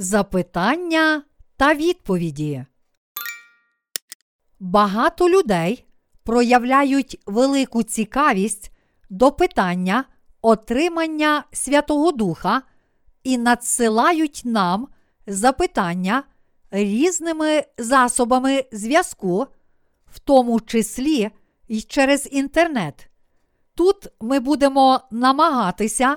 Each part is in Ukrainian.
Запитання та відповіді. Багато людей проявляють велику цікавість до питання отримання Святого Духа і надсилають нам запитання різними засобами зв'язку, в тому числі й через інтернет. Тут ми будемо намагатися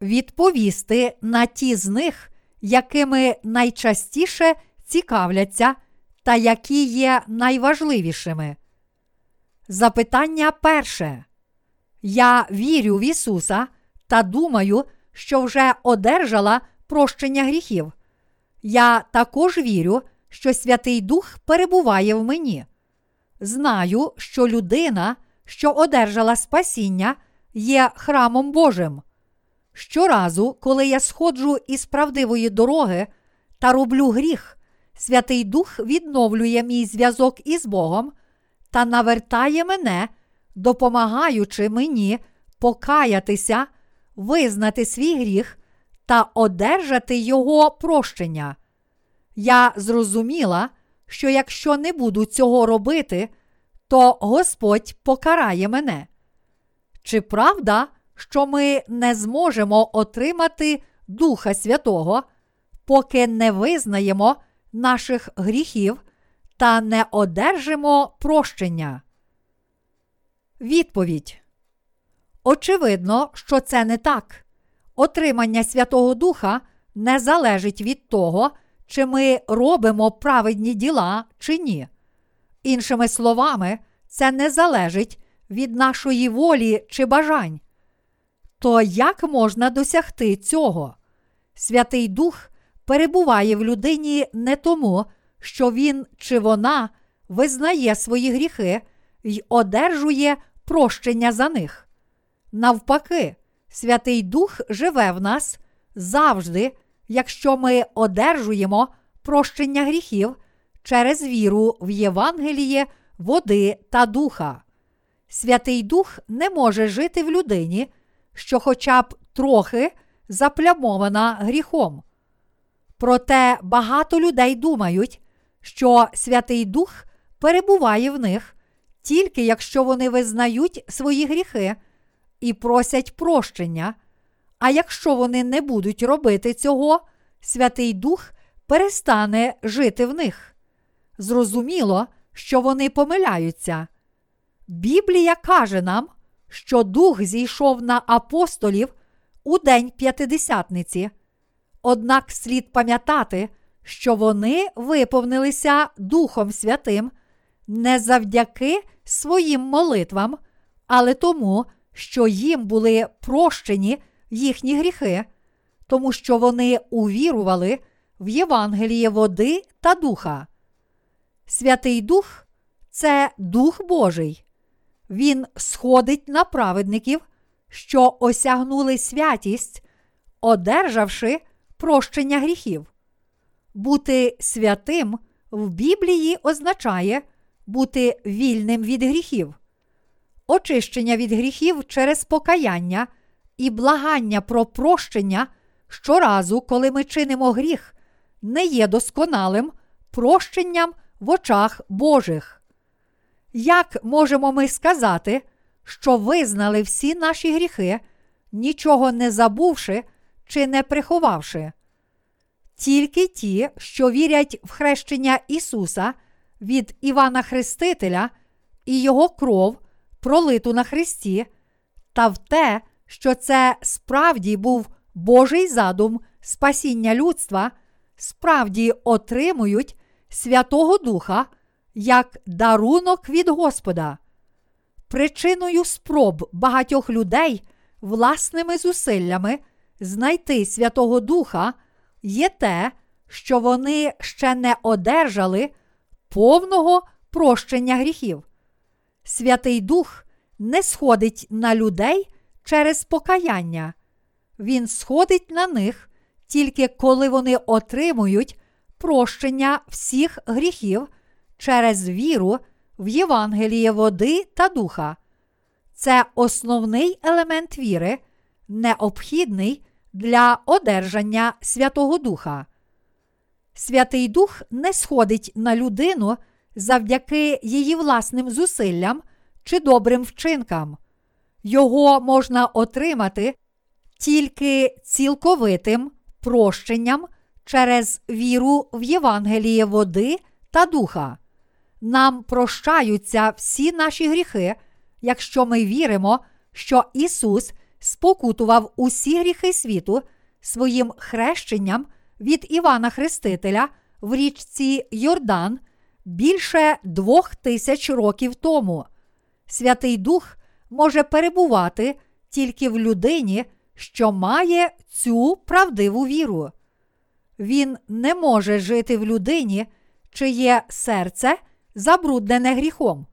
відповісти на ті з них, якими найчастіше цікавляться та які є найважливішими. Запитання перше. Я вірю в Ісуса та думаю, що вже одержала прощення гріхів. Я також вірю, що Святий Дух перебуває в мені. Знаю, що людина, що одержала спасіння, є храмом Божим. Щоразу, коли я сходжу із правдивої дороги та роблю гріх, Святий Дух відновлює мій зв'язок із Богом та навертає мене, допомагаючи мені покаятися, визнати свій гріх та одержати Його прощення. Я зрозуміла, що якщо не буду цього робити, то Господь покарає мене. Чи правда, що ми не зможемо отримати Духа Святого, поки не визнаємо наших гріхів та не одержимо прощення? Відповідь. Очевидно, що це не так. Отримання Святого Духа не залежить від того, чи ми робимо праведні діла чи ні. Іншими словами, це не залежить від нашої волі чи бажань. То як можна досягти цього? Святий Дух перебуває в людині не тому, що він чи вона визнає свої гріхи й одержує прощення за них. Навпаки, Святий Дух живе в нас завжди, якщо ми одержуємо прощення гріхів через віру в Євангеліє, води та духа. Святий Дух не може жити в людині, що хоча б трохи заплямована гріхом. Проте багато людей думають, що Святий Дух перебуває в них тільки якщо вони визнають свої гріхи і просять прощення. А якщо вони не будуть робити цього, Святий Дух перестане жити в них. Зрозуміло, що вони помиляються. Біблія каже нам, що Дух зійшов на апостолів у день п'ятидесятниці. Однак слід пам'ятати, що вони виповнилися Духом Святим не завдяки своїм молитвам, але тому, що їм були прощені їхні гріхи, тому що вони увірували в Євангеліє води та духа. Святий Дух це Дух Божий. Він сходить на праведників, що осягнули святість, одержавши прощення гріхів. Бути святим в Біблії означає бути вільним від гріхів. Очищення від гріхів через покаяння і благання про прощення щоразу, коли ми чинимо гріх, не є досконалим прощенням в очах Божих. Як можемо ми сказати, що визнали всі наші гріхи, нічого не забувши чи не приховавши? Тільки ті, що вірять в хрещення Ісуса від Івана Хрестителя і Його кров, пролиту на Христі, та в те, що це справді був Божий задум спасіння людства, справді отримують Святого Духа як дарунок від Господа. Причиною спроб багатьох людей власними зусиллями знайти Святого Духа є те, що вони ще не одержали повного прощення гріхів. Святий Дух не сходить на людей через покаяння, Він сходить на них тільки коли вони отримують прощення всіх гріхів через віру в Євангеліє води та духа. Це основний елемент віри, необхідний для одержання Святого Духа. Святий Дух не сходить на людину завдяки її власним зусиллям чи добрим вчинкам. Його можна отримати тільки цілковитим прощенням через віру в Євангеліє води та духа. Нам прощаються всі наші гріхи, якщо ми віримо, що Ісус спокутував усі гріхи світу своїм хрещенням від Івана Хрестителя в річці Йордан більше двох тисяч років тому. Святий Дух може перебувати тільки в людині, що має цю правдиву віру. Він не може жити в людині, чиє серце забруднене гріхом.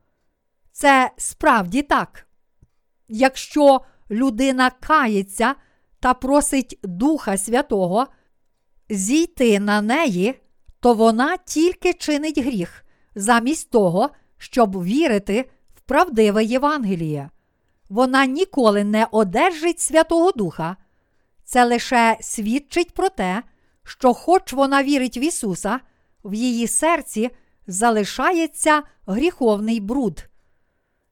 Це справді так. Якщо людина кається та просить Духа Святого зійти на неї, то вона тільки чинить гріх, замість того, щоб вірити в правдиве Євангеліє. Вона ніколи не одержить Святого Духа. Це лише свідчить про те, що, хоч вона вірить в Ісуса, в її серці залишається гріховний бруд.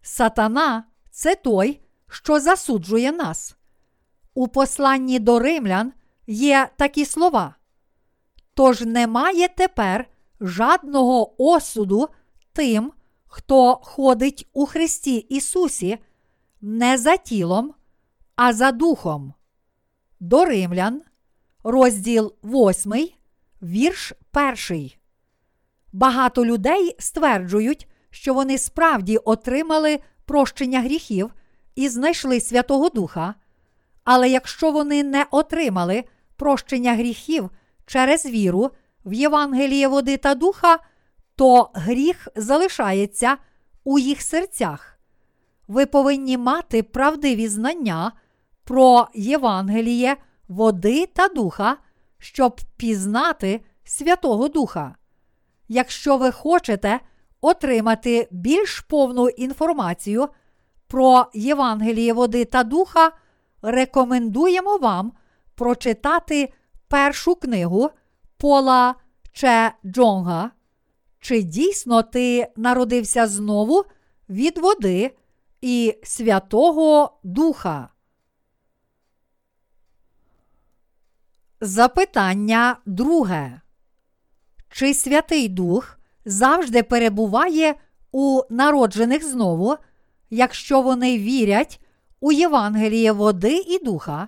Сатана це той, що засуджує нас. У посланні до римлян є такі слова. Тож немає тепер жадного осуду тим, хто ходить у Христі Ісусі не за тілом, а за духом. До римлян, розділ 8, вірш 1. Багато людей стверджують, що вони справді отримали прощення гріхів і знайшли Святого Духа. Але якщо вони не отримали прощення гріхів через віру в Євангеліє води та духа, то гріх залишається у їх серцях. Ви повинні мати правдиві знання про Євангеліє води та духа, щоб пізнати Святого Духа. Якщо ви хочете отримати більш повну інформацію про Євангеліє води та духа, рекомендуємо вам прочитати першу книгу Пола Че Джонга. Чи дійсно ти народився знову від води і Святого Духа? Запитання друге. Чи Святий Дух завжди перебуває у народжених знову, якщо вони вірять у Євангеліє води і духа?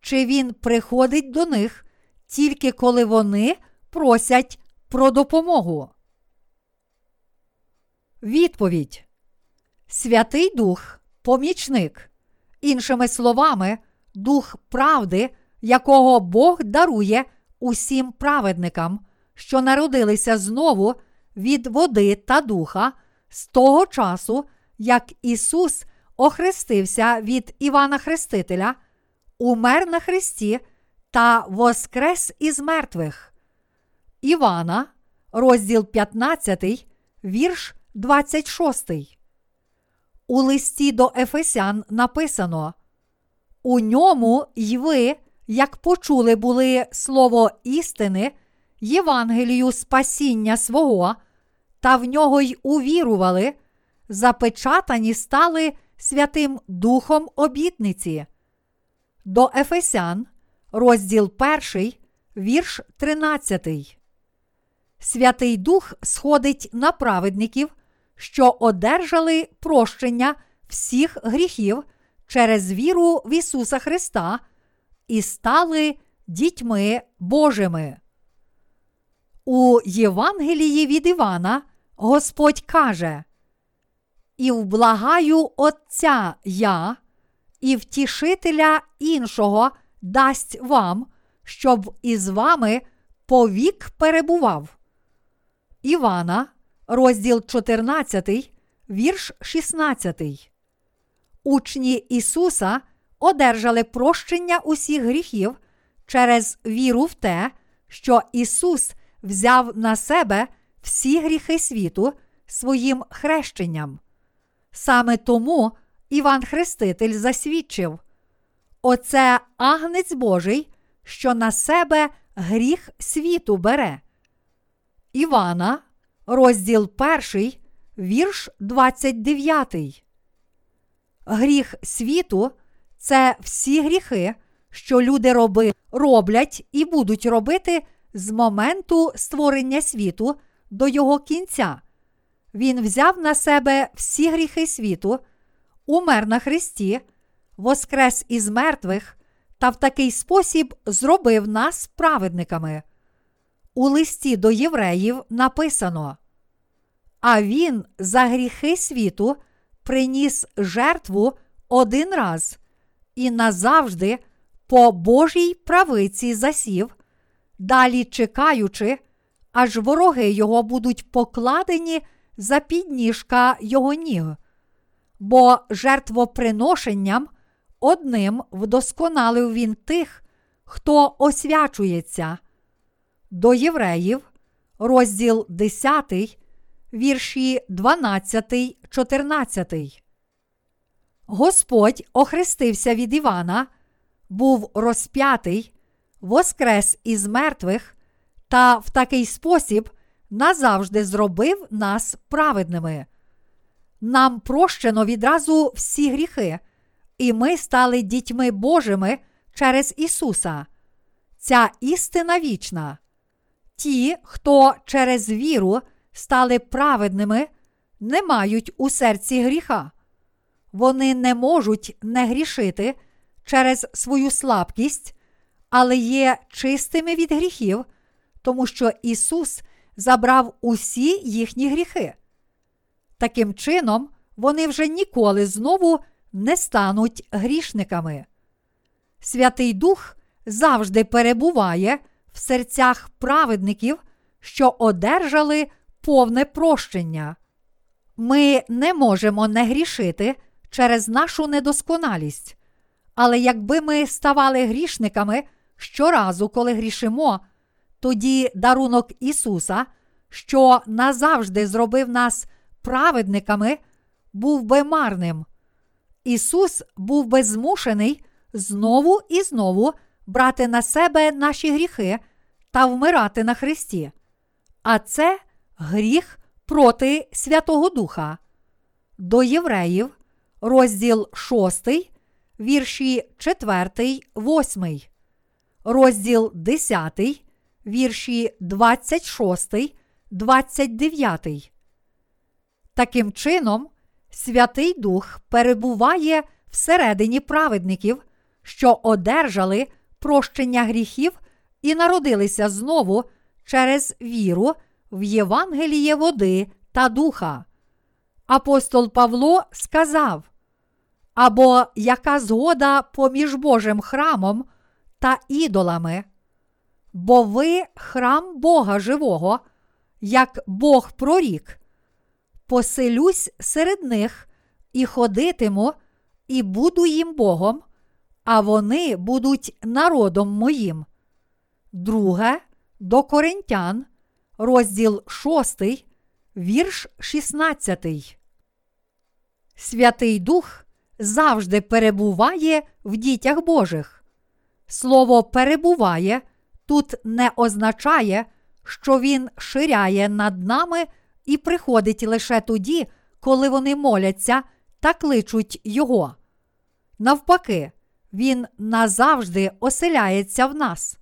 Чи він приходить до них тільки коли вони просять про допомогу? Відповідь. Святий Дух помічник. Іншими словами, Дух правди, якого Бог дарує усім праведникам, що народилися знову від води та духа з того часу, як Ісус охрестився від Івана Хрестителя, умер на Христі та воскрес із мертвих. Івана, розділ 15, вірш 26. У листі до Ефесян написано: У ньому й ви, як почули були слово істини, Євангелію спасіння свого, та в нього й увірували, запечатані стали Святим Духом обітниці. До Ефесян, розділ 1, вірш 13. Святий Дух сходить на праведників, що одержали прощення всіх гріхів через віру в Ісуса Христа і стали дітьми Божими. У Євангелії від Івана Господь каже: І вблагаю Отця я, і втішителя іншого дасть вам, щоб із вами повік перебував. Івана, розділ 14, вірш 16. Учні Ісуса одержали прощення усіх гріхів через віру в те, що Ісус взяв на себе всі гріхи світу своїм хрещенням. Саме тому Іван Хреститель засвідчив: Оце агнець Божий, що на себе гріх світу бере. Івана, розділ 1, вірш 29. Гріх світу це всі гріхи, що люди роби, роблять і будуть робити з моменту створення світу до його кінця. Він взяв на себе всі гріхи світу, умер на Христі, воскрес із мертвих та в такий спосіб зробив нас праведниками. У листі до євреїв написано: А він за гріхи світу приніс жертву один раз і назавжди по Божій правиці засів, далі чекаючи, аж вороги його будуть покладені за підніжка його ніг. Бо жертвоприношенням одним вдосконалив він тих, хто освячується. До євреїв, розділ 10, вірші 12, 14. Господь охрестився від Івана, був розп'ятий, воскрес із мертвих та в такий спосіб назавжди зробив нас праведними. Нам прощено відразу всі гріхи, і ми стали дітьми Божими через Ісуса. Ця істина вічна. Ті, хто через віру стали праведними, не мають у серці гріха. Вони не можуть не грішити через свою слабкість, але є чистими від гріхів, тому що Ісус забрав усі їхні гріхи. Таким чином, вони вже ніколи знову не стануть грішниками. Святий Дух завжди перебуває в серцях праведників, що одержали повне прощення. Ми не можемо не грішити через нашу недосконалість. Але якби ми ставали грішниками щоразу, коли грішимо, тоді дарунок Ісуса, що назавжди зробив нас праведниками, був би марним. Ісус був би змушений знову і знову брати на себе наші гріхи та вмирати на Христі. А це гріх проти Святого Духа. До євреїв, розділ 6, вірші 4, 8, розділ 10, вірші 26, 29. Таким чином, Святий Дух перебуває всередині праведників, що одержали прощення гріхів і народилися знову через віру в Євангеліє води та духа. Апостол Павло сказав: або яка згода поміж Божим храмом та ідолами, бо ви храм Бога живого, як Бог прорік, поселюсь серед них і ходитиму, і буду їм Богом, а вони будуть народом моїм. Друге до Коринтян, розділ 6, вірш 16. Святий Дух завжди перебуває в дітях Божих. Слово перебуває тут не означає, що Він ширяє над нами і приходить лише тоді, коли вони моляться та кличуть Його. Навпаки, Він назавжди оселяється в нас.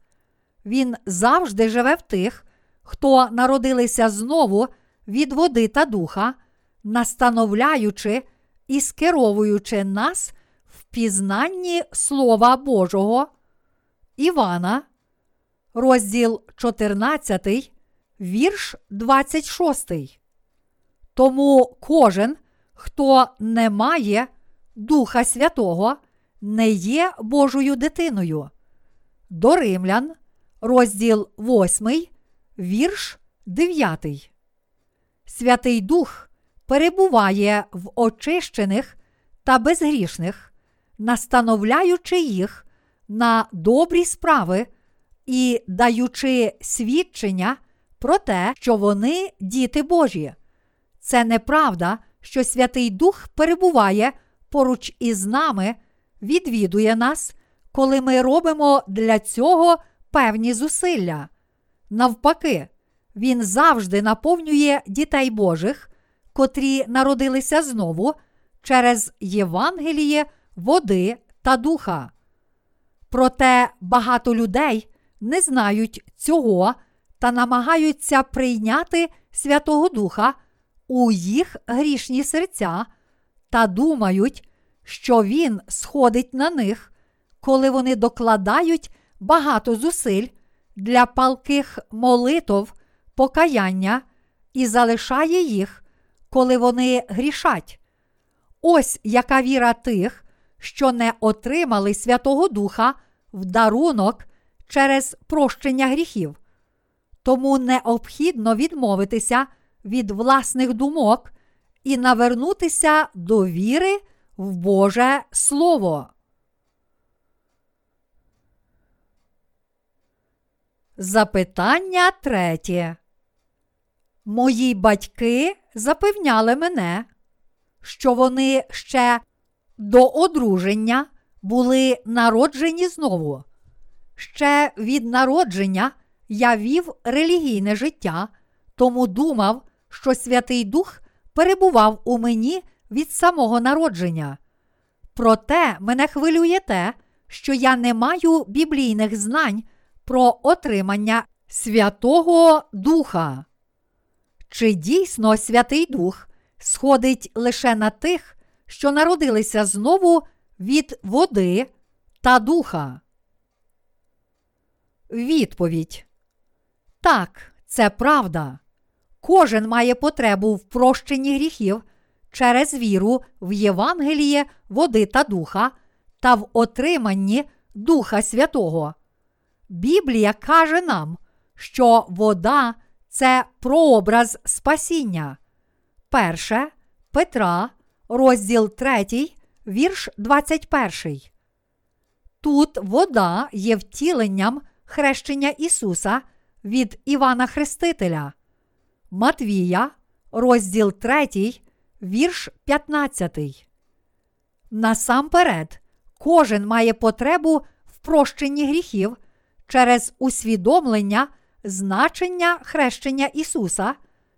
Він завжди живе в тих, хто народилися знову від води та духа, настановляючи і скеровуючи нас в пізнанні Слова Божого. Івана, розділ 14, вірш 26. Тому кожен, хто не має Духа Святого, не є Божою дитиною. До Римлян, розділ 8, вірш 9. Святий Дух перебуває в очищених та безгрішних, настановляючи їх на добрі справи і даючи свідчення про те, що вони діти Божі. Це неправда, що Святий Дух перебуває поруч із нами, відвідує нас, коли ми робимо для цього певні зусилля. Навпаки, Він завжди наповнює дітей Божих, котрі народилися знову через Євангеліє, води та духа. Проте багато людей не знають цього та намагаються прийняти Святого Духа у їх грішні серця та думають, що Він сходить на них, коли вони докладають багато зусиль для палких молитов, покаяння і залишає їх, коли вони грішать. Ось яка віра тих, що не отримали Святого Духа в дарунок через прощення гріхів. Тому необхідно відмовитися від власних думок і навернутися до віри в Боже Слово. Запитання третє. Мої батьки запевняли мене, що вони ще до одруження були народжені знову. Ще від народження я вів релігійне життя, тому думав, що Святий Дух перебував у мені від самого народження. Проте мене хвилює те, що я не маю біблійних знань про отримання Святого Духа. Чи дійсно Святий Дух сходить лише на тих, що народилися знову від води та духа? Відповідь. Так, це правда. Кожен має потребу в прощенні гріхів через віру в Євангеліє, води та духа та в отриманні Духа Святого. Біблія каже нам, що вода це прообраз спасіння. Перше Петра, розділ 3, вірш 21. Тут вода є втіленням хрещення Ісуса від Івана Хрестителя. Матвія, розділ 3, вірш 15. Насамперед, кожен має потребу в прощенні гріхів через усвідомлення значення хрещення Ісуса,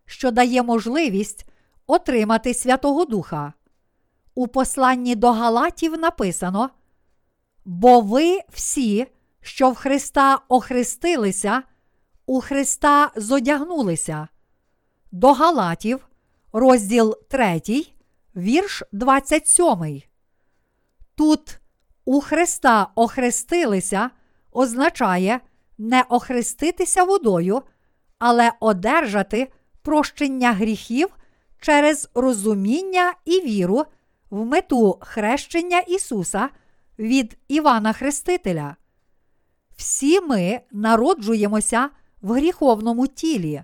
що дає можливість отримати Святого Духа. У посланні до Галатів написано: Бо ви всі, що в Христа охрестилися, у Христа зодягнулися. До Галатів, розділ 3, вірш 27. Тут у Христа охрестилися означає не охреститися водою, але одержати прощення гріхів через розуміння і віру в мету хрещення Ісуса від Івана Хрестителя. Всі ми народжуємося в гріховному тілі.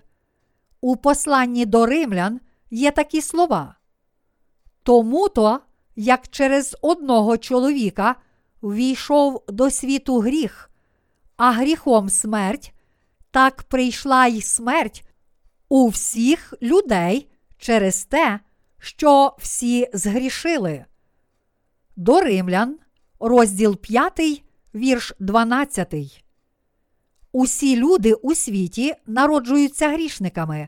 У посланні до римлян є такі слова. Тому то, як через одного чоловіка ввійшов до світу гріх, а гріхом смерть, так прийшла й смерть у всіх людей через те, що всі згрішили. До римлян, розділ 5, вірш 12. Усі люди у світі народжуються грішниками,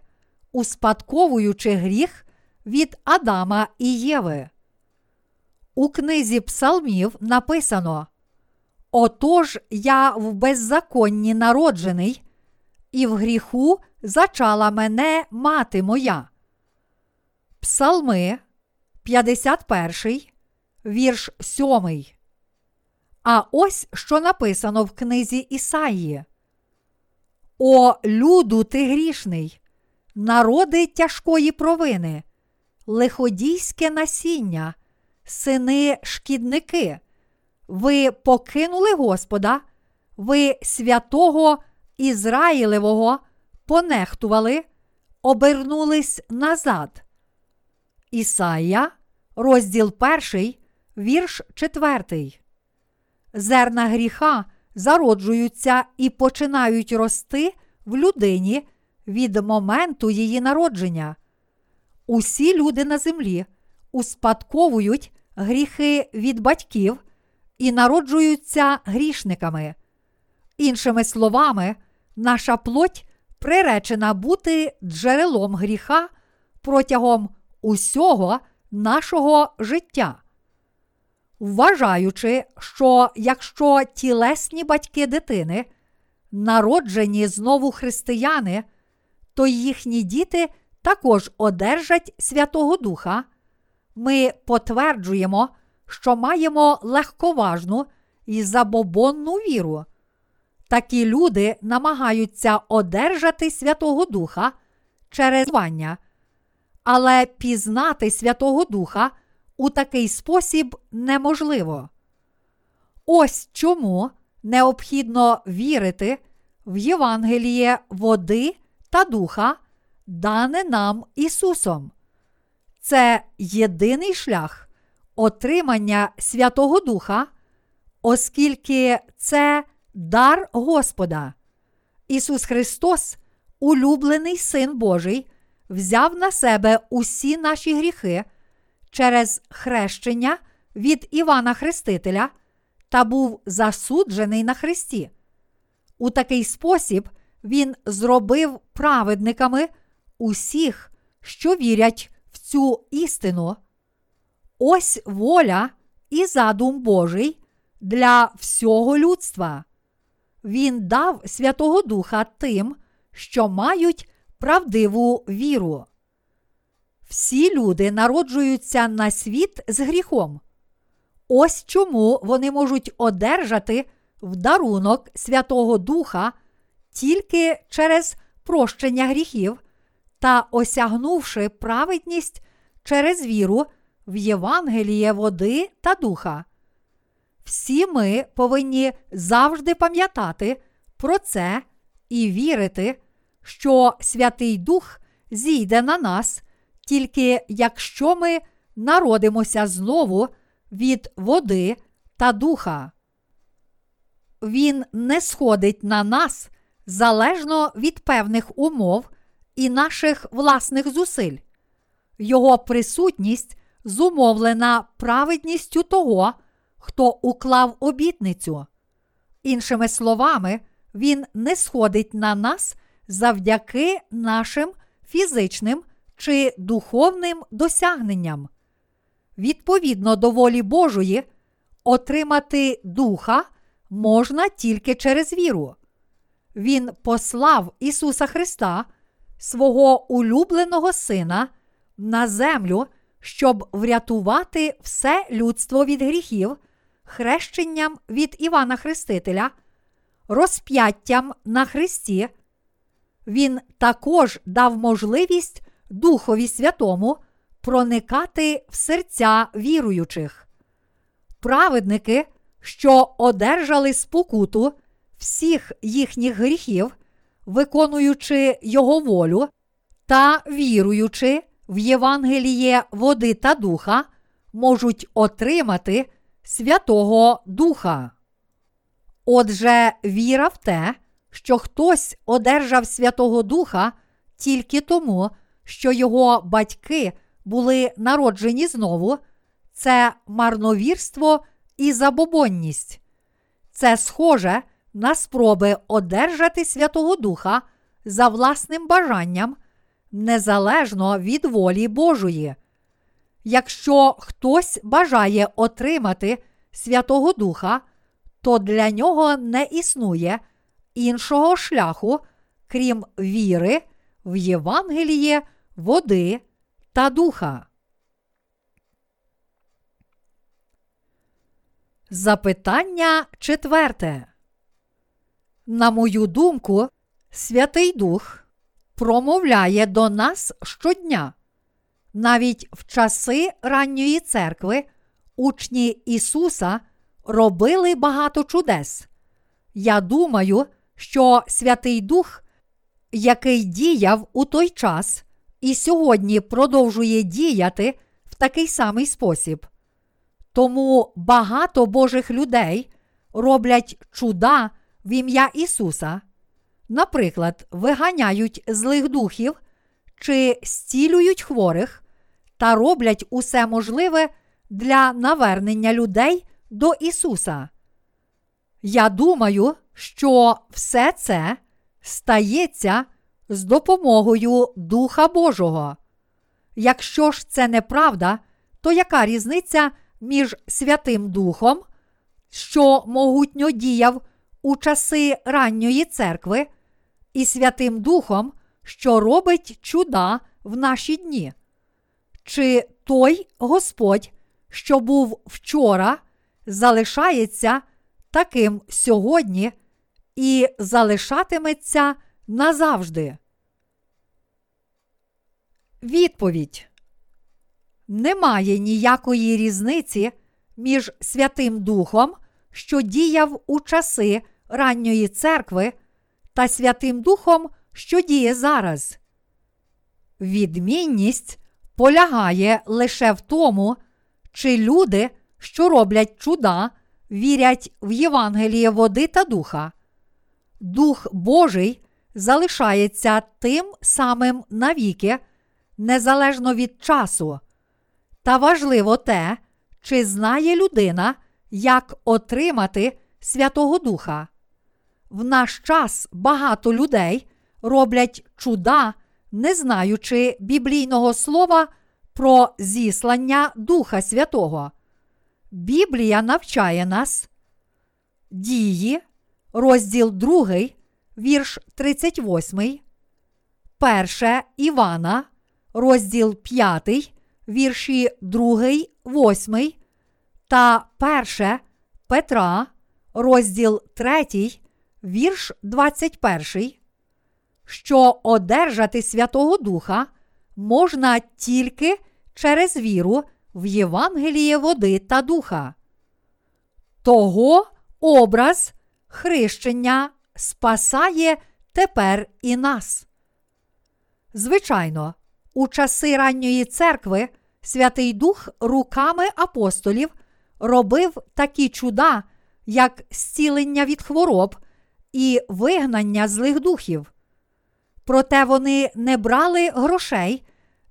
успадковуючи гріх від Адама і Єви. У книзі Псалмів написано Отож я в беззаконні народжений, і в гріху зачала мене мати моя. Псалми 51, вірш 7. А ось що написано в книзі Ісаї. О, люду ти грішний, народи тяжкої провини, лиходійське насіння, сини шкідники. Ви покинули Господа, ви святого Ізраїлевого понехтували, обернулись назад. Ісая, розділ 1, вірш 4. Зерна гріха зароджуються і починають рости в людині від моменту її народження. Усі люди на землі успадковують гріхи від батьків і народжуються грішниками. Іншими словами, наша плоть приречена бути джерелом гріха протягом усього нашого життя. Вважаючи, що якщо тілесні батьки дитини, народжені знову християни, то їхні діти також одержать Святого Духа, ми потверджуємо, що маємо легковажну і забобонну віру. Такі люди намагаються одержати Святого Духа через звання, але пізнати Святого Духа у такий спосіб неможливо. Ось чому необхідно вірити в Євангеліє води та духа, дане нам Ісусом. Це єдиний шлях отримання Святого Духа, оскільки це дар Господа. Ісус Христос, улюблений Син Божий, взяв на себе усі наші гріхи через хрещення від Івана Хрестителя та був засуджений на Христі. У такий спосіб Він зробив праведниками усіх, що вірять в цю істину. Ось воля і задум Божий для всього людства. Він дав Святого Духа тим, що мають правдиву віру. Всі люди народжуються на світ з гріхом. Ось чому вони можуть одержати в дарунок Святого Духа тільки через прощення гріхів та осягнувши праведність через віру в Євангеліє води та духа. Всі ми повинні завжди пам'ятати про це і вірити, що Святий Дух зійде на нас, тільки якщо ми народимося знову від води та духа. Він не сходить на нас залежно від певних умов і наших власних зусиль. Його присутність зумовлена праведністю того, хто уклав обітницю. Іншими словами, він не сходить на нас завдяки нашим фізичним чи духовним досягненням. Відповідно до волі Божої, отримати духа можна тільки через віру. Він послав Ісуса Христа, свого улюбленого Сина, на землю, щоб врятувати все людство від гріхів, хрещенням від Івана Хрестителя, розп'яттям на Христі. Він також дав можливість Духові Святому проникати в серця віруючих. Праведники, що одержали спокуту всіх їхніх гріхів, виконуючи Його волю та віруючи в Євангеліє води та духа, можуть отримати Святого Духа. Отже, віра в те, що хтось одержав Святого Духа тільки тому, що його батьки були народжені знову, це марновірство і забобонність. Це схоже на спроби одержати Святого Духа за власним бажанням, незалежно від волі Божої. Якщо хтось бажає отримати Святого Духа, то для нього не існує іншого шляху, крім віри в Євангеліє, води та духа. Запитання четверте. На мою думку, Святий Дух промовляє до нас щодня. Навіть в часи ранньої церкви учні Ісуса робили багато чудес. Я думаю, що Святий Дух, який діяв у той час, і сьогодні продовжує діяти в такий самий спосіб. Тому багато Божих людей роблять чуда в ім'я Ісуса, наприклад, виганяють злих духів чи зцілюють хворих та роблять усе можливе для навернення людей до Ісуса. Я думаю, що все це стається з допомогою Духа Божого. Якщо ж це неправда, то яка різниця між Святим Духом, що могутньо діяв у часи ранньої церкви, і Святим Духом, що робить чуда в наші дні? Чи той Господь, що був вчора, залишається таким сьогодні і залишатиметься назавжди? Відповідь. Немає ніякої різниці між Святим Духом, що діяв у часи ранньої церкви, та Святим Духом, що діє зараз. Відмінність полягає лише в тому, чи люди, що роблять чуда, вірять в Євангеліє води та духа. Дух Божий залишається тим самим навіки, незалежно від часу. Та важливо те, чи знає людина, як отримати Святого Духа. В наш час багато людей роблять чуда, не знаючи біблійного слова про зіслання Духа Святого. Біблія навчає нас дії, розділ 2, вірш 38, перше Івана, розділ 5, вірші 2, 8 та перше Петра, розділ 3, вірш 21, що одержати Святого Духа можна тільки через віру в Євангеліє води та духа. Того образ хрещення спасає тепер і нас. Звичайно, у часи ранньої церкви Святий Дух руками апостолів робив такі чуда, як зцілення від хвороб і вигнання злих духів. Проте вони не брали грошей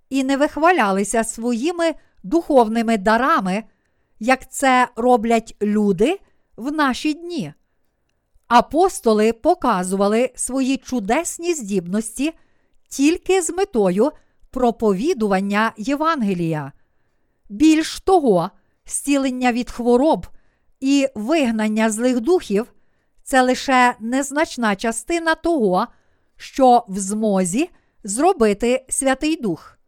і не вихвалялися своїми духовними дарами, як це роблять люди в наші дні. Апостоли показували свої чудесні здібності тільки з метою проповідування Євангелія. Більш того, зцілення від хвороб і вигнання злих духів це лише незначна частина того, що в змозі зробити Святий Дух.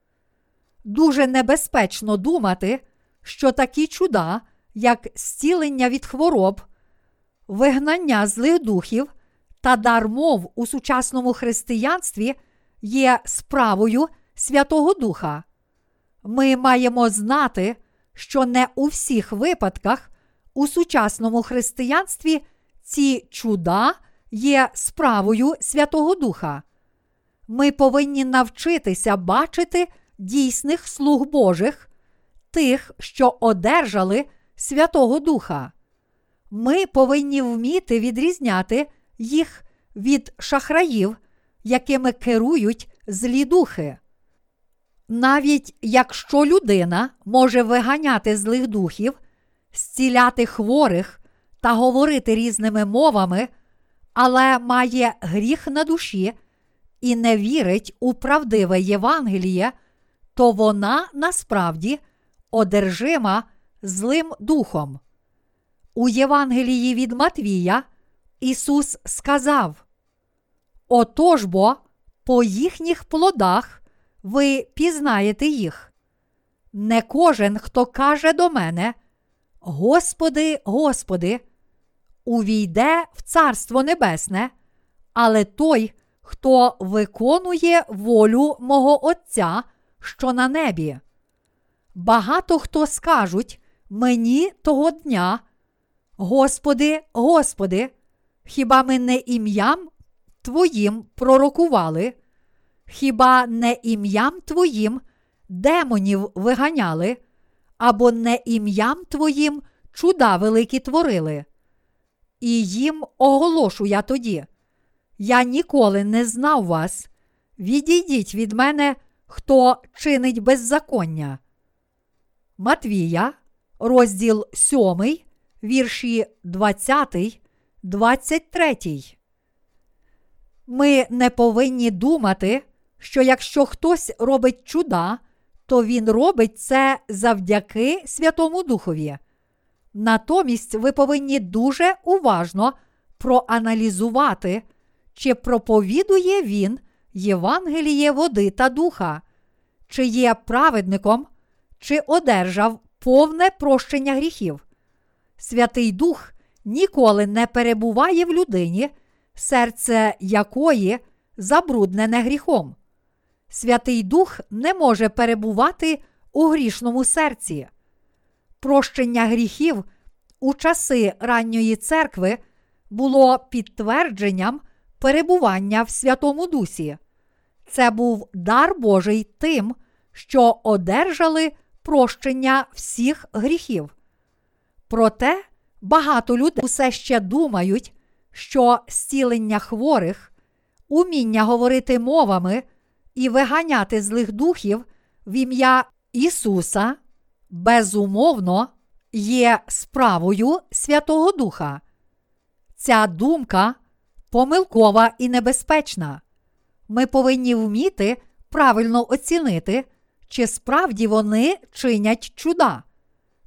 Дуже небезпечно думати, що такі чуда, як зцілення від хвороб, вигнання злих духів та дар мов у сучасному християнстві є справою Святого Духа. Ми маємо знати, що не у всіх випадках у сучасному християнстві ці чуда є справою Святого Духа. Ми повинні навчитися бачити дійсних слуг Божих, тих, що одержали Святого Духа. Ми повинні вміти відрізняти їх від шахраїв, якими керують злі духи. Навіть якщо людина може виганяти злих духів, зціляти хворих та говорити різними мовами, але має гріх на душі і не вірить у правдиве Євангеліє, то вона насправді одержима злим духом. У Євангелії від Матвія Ісус сказав: Отож бо по їхніх плодах ви пізнаєте їх. Не кожен, хто каже до мене, Господи, Господи, увійде в Царство Небесне, але той, хто виконує волю мого Отця, що на небі. Багато хто скажуть мені того дня, Господи, Господи, хіба ми не ім'ям Твоїм пророкували? Хіба не ім'ям Твоїм демонів виганяли, або не ім'ям Твоїм чуда великі творили? І їм оголошу я тоді. Я ніколи не знав вас. Відійдіть від мене, хто чинить беззаконня. Матвія, розділ 7, вірші 20, 23. Ми не повинні думати, що якщо хтось робить чуда, то він робить це завдяки Святому Духові. Натомість ви повинні дуже уважно проаналізувати, чи проповідує він Євангеліє води та духа, чи є праведником, чи одержав повне прощення гріхів. Святий Дух ніколи не перебуває в людині, серце якої забруднене гріхом. Святий Дух не може перебувати у грішному серці. Прощення гріхів у часи ранньої церкви було підтвердженням перебування в Святому Дусі. Це був дар Божий тим, що одержали прощення всіх гріхів. Проте багато людей усе ще думають, що зцілення хворих, уміння говорити мовами і виганяти злих духів в ім'я Ісуса безумовно є справою Святого Духа. Ця думка помилкова і небезпечна. Ми повинні вміти правильно оцінити, чи справді вони чинять чуда.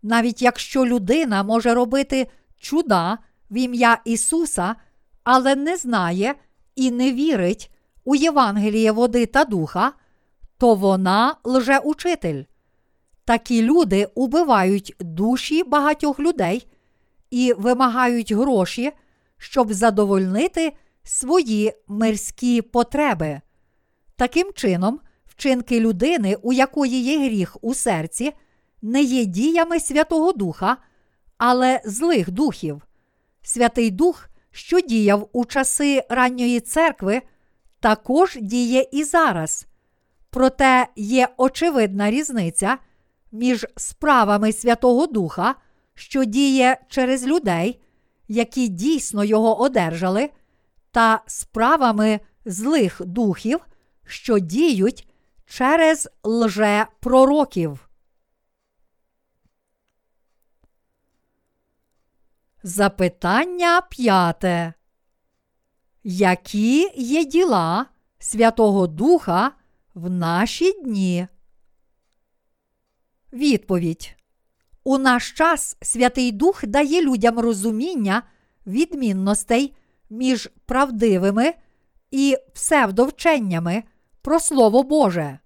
Навіть якщо людина може робити чуда в ім'я Ісуса, але не знає і не вірить у Євангеліє води та духа, то вона лжеучитель. Такі люди убивають душі багатьох людей і вимагають гроші, щоб задовольнити свої мирські потреби. Таким чином, вчинки людини, у якої є гріх у серці, не є діями Святого Духа, але злих духів. Святий Дух, що діяв у часи ранньої церкви, також діє і зараз. Проте є очевидна різниця між справами Святого Духа, що діє через людей, які дійсно його одержали, та справами злих духів, що діють через лже-пророків. Запитання п'яте. Які є діла Святого Духа в наші дні? Відповідь. У наш час Святий Дух дає людям розуміння відмінностей між правдивими і псевдовченнями про Слово Боже.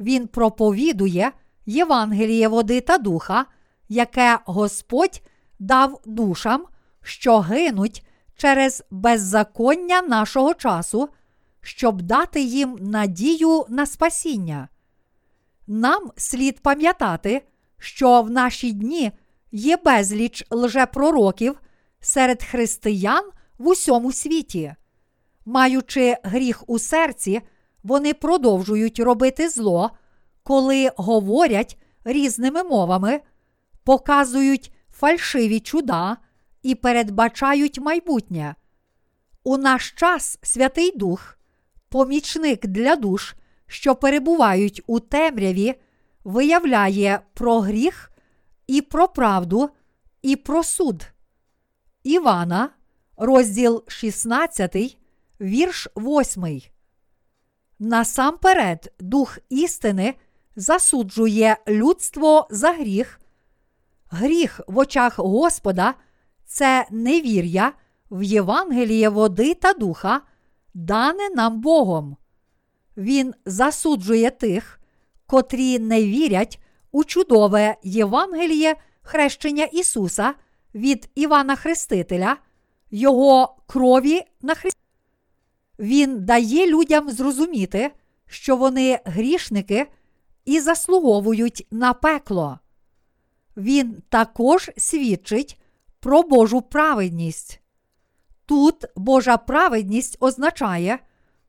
Він проповідує Євангеліє води та духа, яке Господь дав душам, що гинуть через беззаконня нашого часу, щоб дати їм надію на спасіння. Нам слід пам'ятати, що в наші дні є безліч лжепророків серед християн в усьому світі. Маючи гріх у серці, вони продовжують робити зло, коли говорять різними мовами, показують фальшиві чуда і передбачають майбутнє. У наш час Святий Дух, помічник для душ, що перебувають у темряві, виявляє про гріх і про правду, і про суд. Івана, розділ 16, вірш 8. Насамперед, Дух істини засуджує людство за гріх. Гріх в очах Господа це невір'я в Євангеліє води та духа, дане нам Богом. Він засуджує тих, котрі не вірять у чудове Євангеліє хрещення Ісуса від Івана Хрестителя, Його крові на Христі. Він дає людям зрозуміти, що вони грішники і заслуговують на пекло. Він також свідчить про Божу праведність. Тут Божа праведність означає,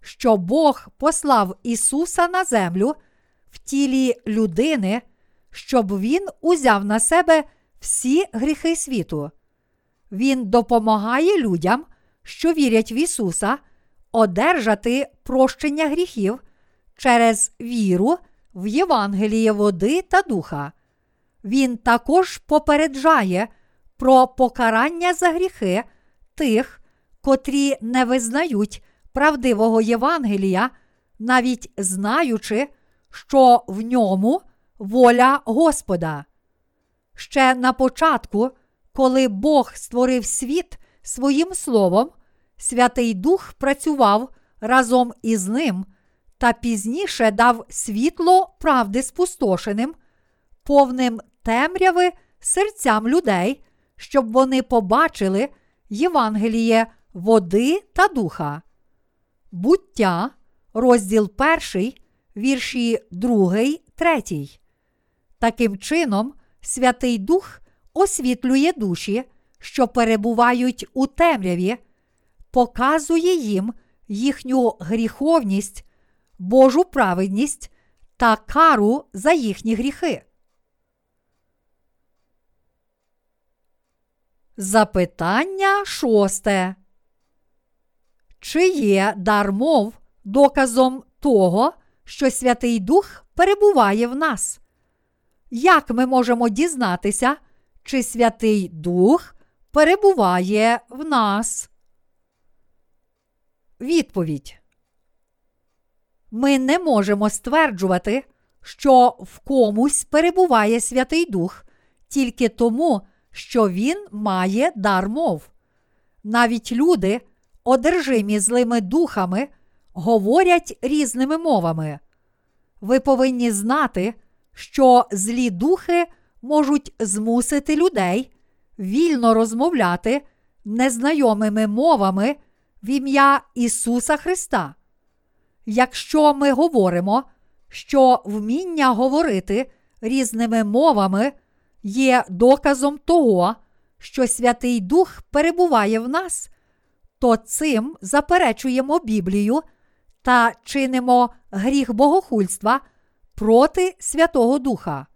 що Бог послав Ісуса на землю в тілі людини, щоб Він узяв на себе всі гріхи світу. Він допомагає людям, що вірять в Ісуса, одержати прощення гріхів через віру в Євангеліє води та духа. Він також попереджає про покарання за гріхи тих, котрі не визнають правдивого Євангелія, навіть знаючи, що в ньому воля Господа. Ще на початку, коли Бог створив світ своїм словом, Святий Дух працював разом із ним та пізніше дав світло правди спустошеним, повним темряви серцям людей, щоб вони побачили Євангеліє води та духа. Буття, розділ 1, вірші 2, 3. Таким чином, Святий Дух освітлює душі, що перебувають у темряві, показує їм їхню гріховність, Божу праведність та кару за їхні гріхи. Запитання шосте. Чи є дар мов доказом того, що Святий Дух перебуває в нас? Як ми можемо дізнатися, чи Святий Дух перебуває в нас? Відповідь. Ми не можемо стверджувати, що в комусь перебуває Святий Дух тільки тому, що він має дар мов. Навіть люди, одержимі злими духами, говорять різними мовами. Ви повинні знати, що злі духи можуть змусити людей вільно розмовляти незнайомими мовами в ім'я Ісуса Христа. Якщо ми говоримо, що вміння говорити різними мовами є доказом того, що Святий Дух перебуває в нас, то цим заперечуємо Біблію та чинимо гріх богохульства проти Святого Духа.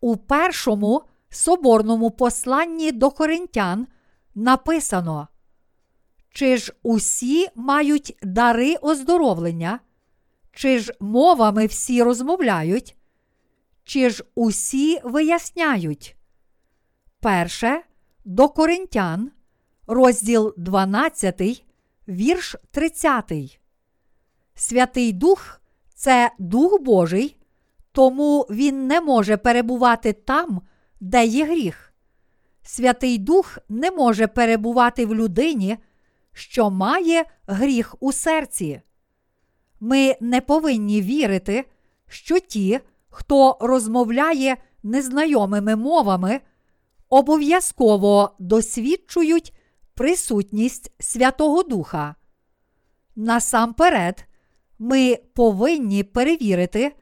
У першому соборному посланні до коринтян написано, чи ж усі мають дари оздоровлення, чи ж мовами всі розмовляють, чи ж усі виясняють? Перше до Коринтян, розділ 12, вірш 30. Святий Дух це Дух Божий, тому Він не може перебувати там, де є гріх. Святий Дух не може перебувати в людині, що має гріх у серці. Ми не повинні вірити, що ті, хто розмовляє незнайомими мовами, обов'язково досвідчують присутність Святого Духа. Насамперед, ми повинні перевірити,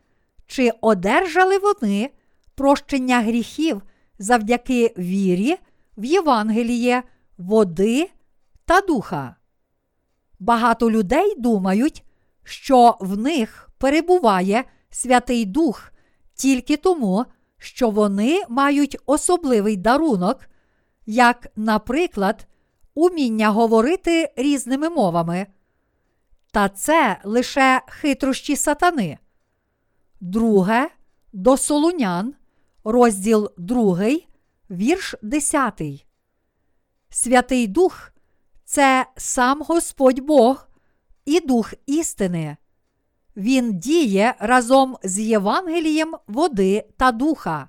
чи одержали вони прощення гріхів завдяки вірі в Євангеліє, води та духа. Багато людей думають, що в них перебуває Святий Дух тільки тому, що вони мають особливий дарунок, як, наприклад, уміння говорити різними мовами. Та це лише хитрощі сатани. Друге до Солунян, розділ 2, вірш 10. Святий Дух це сам Господь Бог і Дух істини. Він діє разом з Євангелієм води та духа.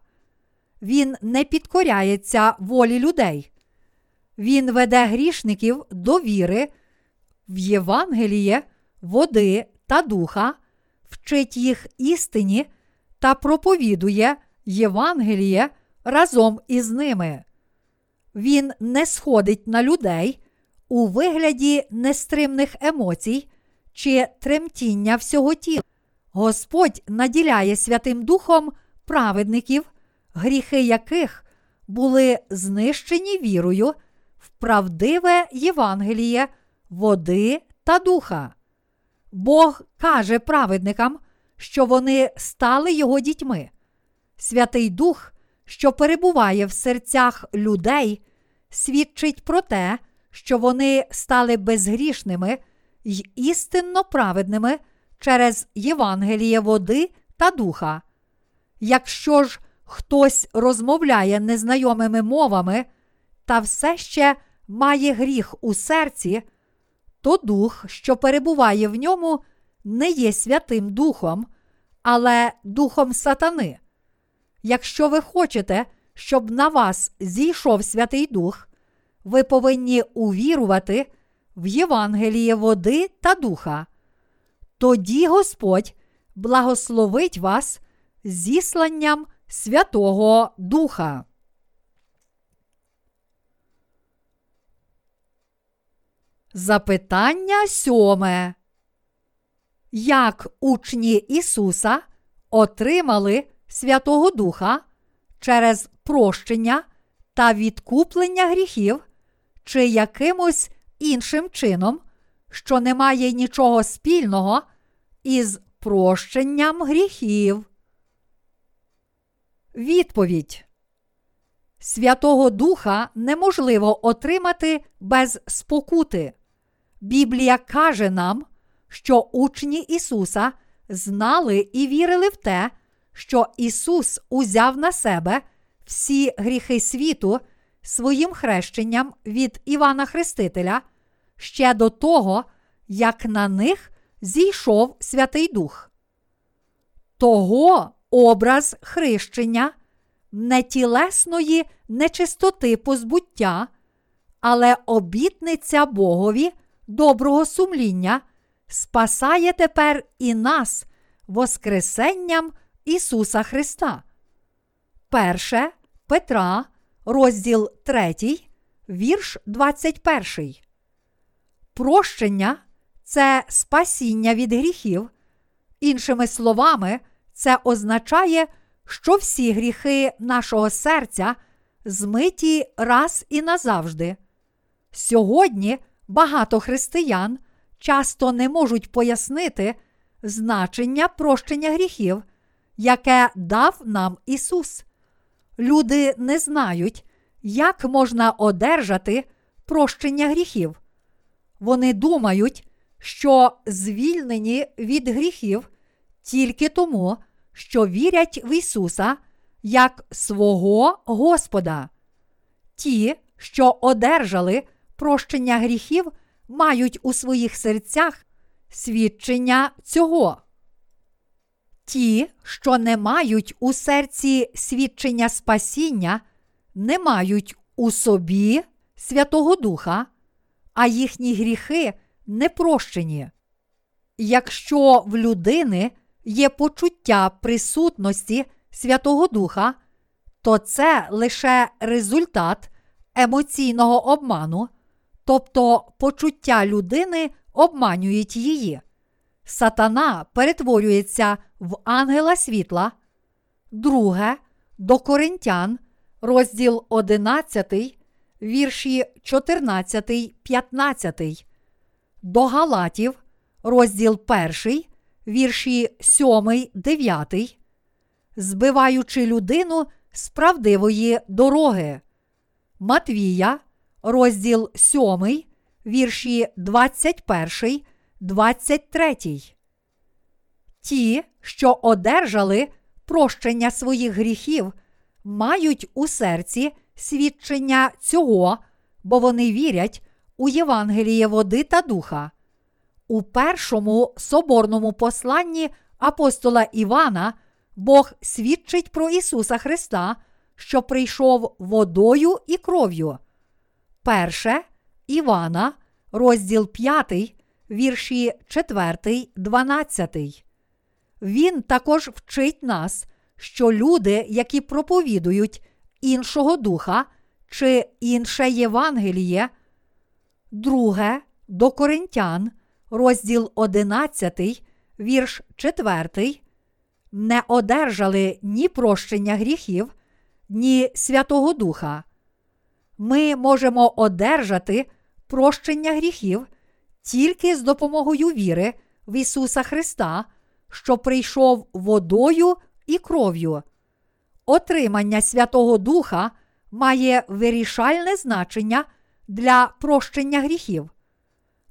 Він не підкоряється волі людей. Він веде грішників до віри в Євангеліє, води та духа, вчить їх істині та проповідує Євангеліє разом із ними. Він не сходить на людей у вигляді нестримних емоцій чи тремтіння всього тіла. Господь наділяє Святим Духом праведників, гріхи яких були знищені вірою в правдиве Євангеліє, води та духа. Бог каже праведникам, що вони стали його дітьми. Святий Дух, що перебуває в серцях людей, свідчить про те, що вони стали безгрішними й істинно праведними через Євангеліє води та духа. Якщо ж хтось розмовляє незнайомими мовами та все ще має гріх у серці, то дух, що перебуває в ньому, не є Святим Духом, але Духом Сатани. Якщо ви хочете, щоб на вас зійшов Святий Дух, ви повинні увірувати в Євангеліє води та духа. Тоді Господь благословить вас зісланням Святого Духа. Запитання сьоме. Як учні Ісуса отримали Святого Духа через прощення та відкуплення гріхів, чи якимось іншим чином, що не має нічого спільного із прощенням гріхів? Відповідь. Святого Духа неможливо отримати без спокути. Біблія каже нам, що учні Ісуса знали і вірили в те, що Ісус узяв на себе всі гріхи світу своїм хрещенням від Івана Хрестителя ще до того, як на них зійшов Святий Дух. Того образ хрещення не тілесної нечистоти позбуття, але обітниця Богові доброго сумління спасає тепер і нас Воскресенням Ісуса Христа. Перше Петра, розділ 3, вірш 21. Прощення це спасіння від гріхів. Іншими словами, це означає, що всі гріхи нашого серця змиті раз і назавжди. Сьогодні багато християн часто не можуть пояснити значення прощення гріхів, яке дав нам Ісус. Люди не знають, як можна одержати прощення гріхів. Вони думають, що звільнені від гріхів тільки тому, що вірять в Ісуса як свого Господа. Ті, що одержали прощення гріхів, мають у своїх серцях свідчення цього. Ті, що не мають у серці свідчення спасіння, не мають у собі Святого Духа, а їхні гріхи не прощені. Якщо в людини є почуття присутності Святого Духа, то це лише результат емоційного обману, тобто почуття людини обманюють її. Сатана перетворюється в ангела світла. Друге до Коринтян, розділ 11, вірші 14, 15. До Галатів, розділ 1, вірші 7, 9, збиваючи людину з правдивої дороги. Матвія, розділ 7, вірші 21, 23. Ті, що одержали прощення своїх гріхів, мають у серці свідчення цього, бо вони вірять у Євангеліє води та духа. У першому соборному посланні апостола Івана Бог свідчить про Ісуса Христа, що прийшов водою і кров'ю. Перше Івана, розділ 5, вірші 4, 12. Він також вчить нас, що люди, які проповідують іншого духа чи інше Євангеліє, друге до Коринтян, розділ 11, вірш 4, не одержали ні прощення гріхів, ні Святого Духа. Ми можемо одержати прощення гріхів тільки з допомогою віри в Ісуса Христа, що прийшов водою і кров'ю. Отримання Святого Духа має вирішальне значення для прощення гріхів.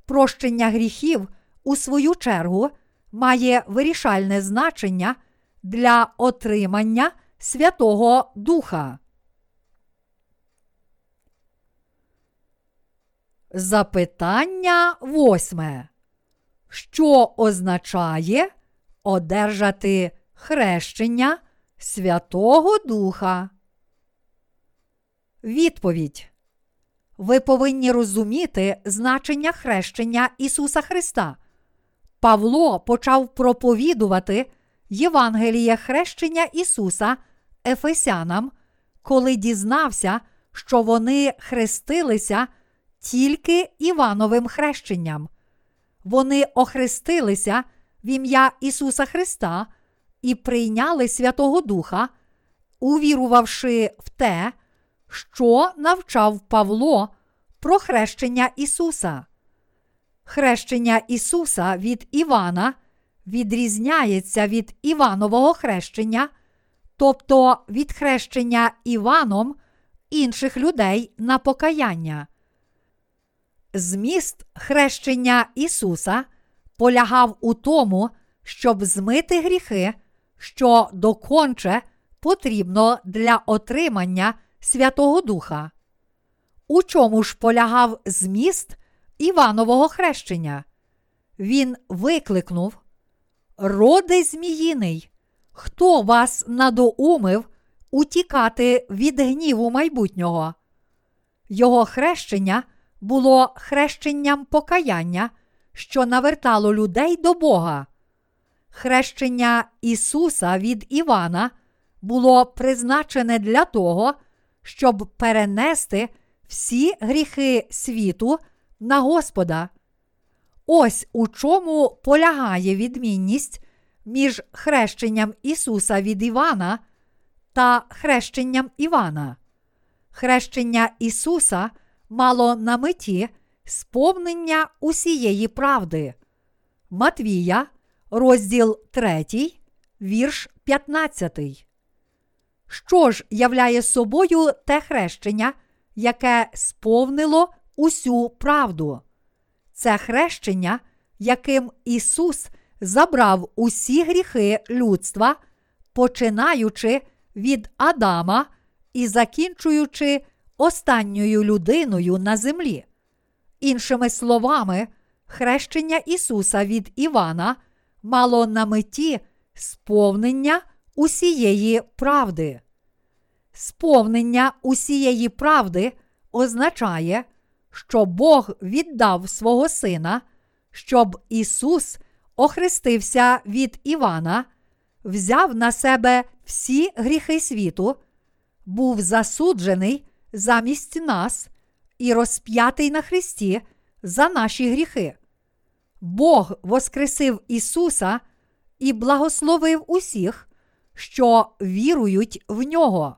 Прощення гріхів, у свою чергу, має вирішальне значення для отримання Святого Духа. Запитання восьме. Що означає одержати хрещення Святого Духа? Відповідь. Ви повинні розуміти значення хрещення Ісуса Христа. Павло почав проповідувати Євангеліє хрещення Ісуса Ефесянам, коли дізнався, що вони хрестилися тільки Івановим хрещенням. Вони охрестилися в ім'я Ісуса Христа і прийняли Святого Духа, увірувавши в те, що навчав Павло про хрещення Ісуса. Хрещення Ісуса від Івана відрізняється від Іванового хрещення, тобто від хрещення Іваном інших людей на покаяння. Зміст хрещення Ісуса полягав у тому, щоб змити гріхи, що доконче потрібно для отримання Святого Духа. У чому ж полягав зміст Іванового хрещення? Він викликнув Роди Зміїний, хто вас надоумив утікати від гніву майбутнього? Його хрещення було хрещенням покаяння, що навертало людей до Бога. Хрещення Ісуса від Івана було призначене для того, щоб перенести всі гріхи світу на Господа. Ось у чому полягає відмінність між хрещенням Ісуса від Івана та хрещенням Івана. Хрещення Ісуса мало на меті сповнення усієї правди. Матвія, розділ 3, вірш 15. Що ж являє собою те хрещення, яке сповнило усю правду? Це хрещення, яким Ісус забрав усі гріхи людства, починаючи від Адама і закінчуючи останньою людиною на землі. Іншими словами, хрещення Ісуса від Івана мало на меті сповнення усієї правди. Сповнення усієї правди означає, що Бог віддав свого Сина, щоб Ісус охрестився від Івана, взяв на себе всі гріхи світу, був засуджений замість нас і розп'ятий на Христі за наші гріхи. Бог воскресив Ісуса і благословив усіх, що вірують в нього.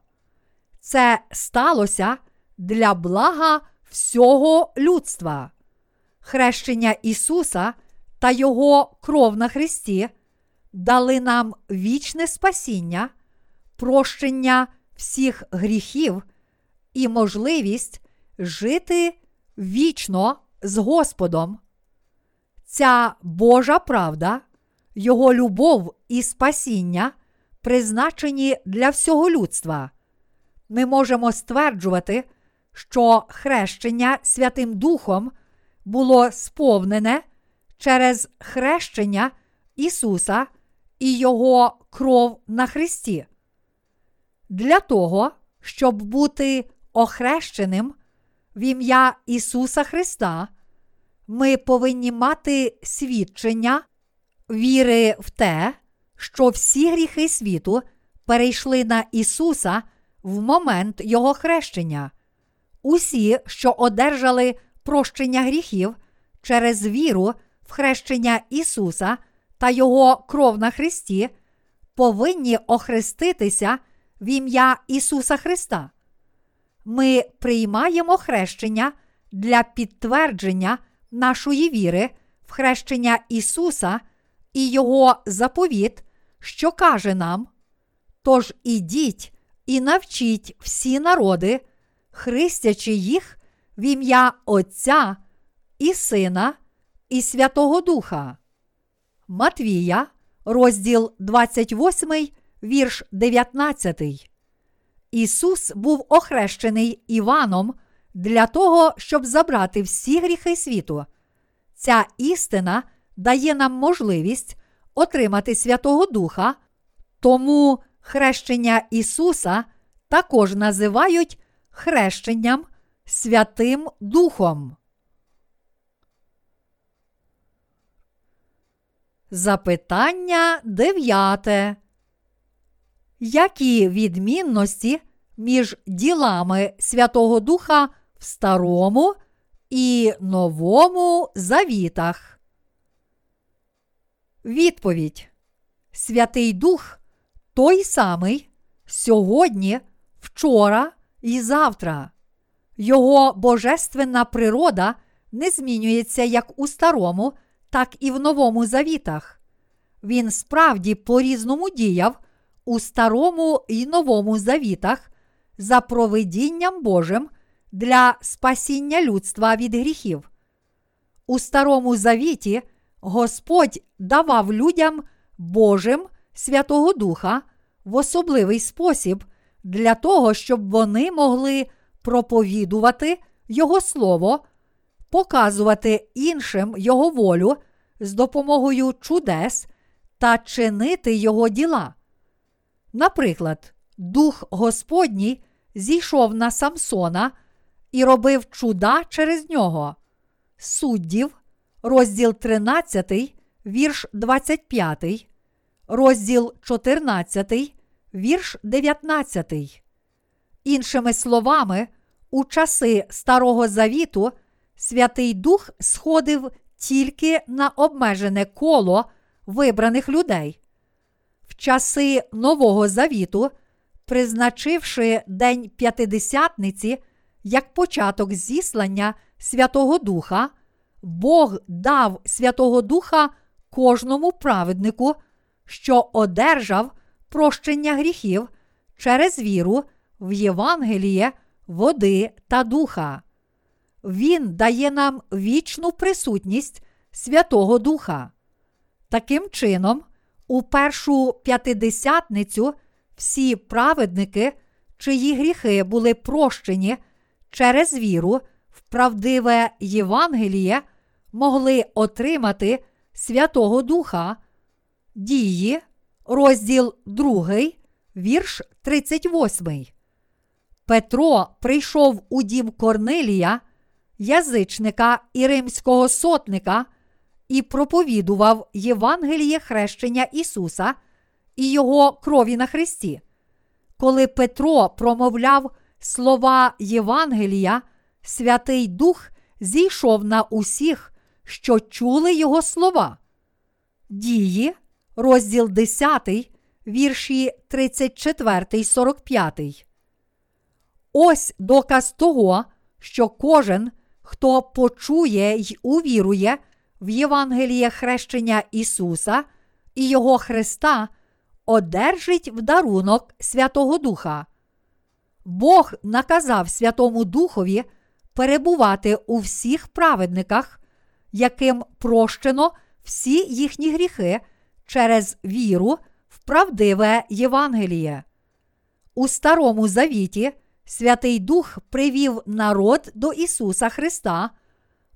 Це сталося для блага всього людства. Хрещення Ісуса та Його кров на Христі дали нам вічне спасіння, прощення всіх гріхів і можливість жити вічно з Господом. Ця Божа правда, Його любов і спасіння призначені для всього людства. Ми можемо стверджувати, що хрещення Святим Духом було сповнене через хрещення Ісуса і Його кров на Христі. Для того, щоб бути охрещеним в ім'я Ісуса Христа, ми повинні мати свідчення віри в те, що всі гріхи світу перейшли на Ісуса в момент Його хрещення. Усі, що одержали прощення гріхів через віру в хрещення Ісуса та Його кров на Христі, повинні охреститися в ім'я Ісуса Христа. Ми приймаємо хрещення для підтвердження нашої віри в хрещення Ісуса і Його заповіт, що каже нам: Тож ідіть і навчіть всі народи, хрестячи їх в ім'я Отця і Сина і Святого Духа. Матвія, розділ 28, вірш 19. Ісус був охрещений Іваном для того, щоб забрати всі гріхи світу. Ця істина дає нам можливість отримати Святого Духа, тому хрещення Ісуса також називають хрещенням Святим Духом. Запитання дев'яте. Які відмінності між ділами Святого Духа в Старому і Новому Завітах? Відповідь. Святий Дух той самий сьогодні, вчора і завтра. Його божественна природа не змінюється як у старому, так і в новому завітах. Він справді по різному діяв у старому і новому завітах за провидінням Божим для спасіння людства від гріхів. У старому завіті Господь давав людям Божим Святого Духа в особливий спосіб для того, щоб вони могли проповідувати Його Слово, показувати іншим Його волю з допомогою чудес та чинити Його діла. Наприклад, Дух Господній зійшов на Самсона і робив чуда через нього. Суддів, розділ 13, вірш 25, розділ 14, вірш 19. Іншими словами, у часи Старого Завіту Святий Дух сходив тільки на обмежене коло вибраних людей. В часи Нового Завіту, призначивши День П'ятидесятниці як початок зіслання Святого Духа, Бог дав Святого Духа кожному праведнику, що одержав прощення гріхів через віру в Євангеліє, води та духа. Він дає нам вічну присутність Святого Духа. Таким чином, у першу п'ятидесятницю всі праведники, чиї гріхи були прощені через віру в правдиве Євангеліє, могли отримати Святого Духа, дії, розділ 2, вірш 38. Петро прийшов у дім Корнилія, язичника і римського сотника, і проповідував Євангеліє хрещення Ісуса і Його крові на Христі. Коли Петро промовляв слова Євангелія, Святий Дух зійшов на усіх, що чули Його слова. Дії, розділ 10, вірші 34, 45. Ось доказ того, що кожен, хто почує й увірує в Євангеліє хрещення Ісуса і Його Христа, одержить в дарунок Святого Духа. Бог наказав Святому Духові перебувати у всіх праведниках, яким прощено всі їхні гріхи через віру в правдиве Євангеліє. У Старому Завіті Святий Дух привів народ до Ісуса Христа,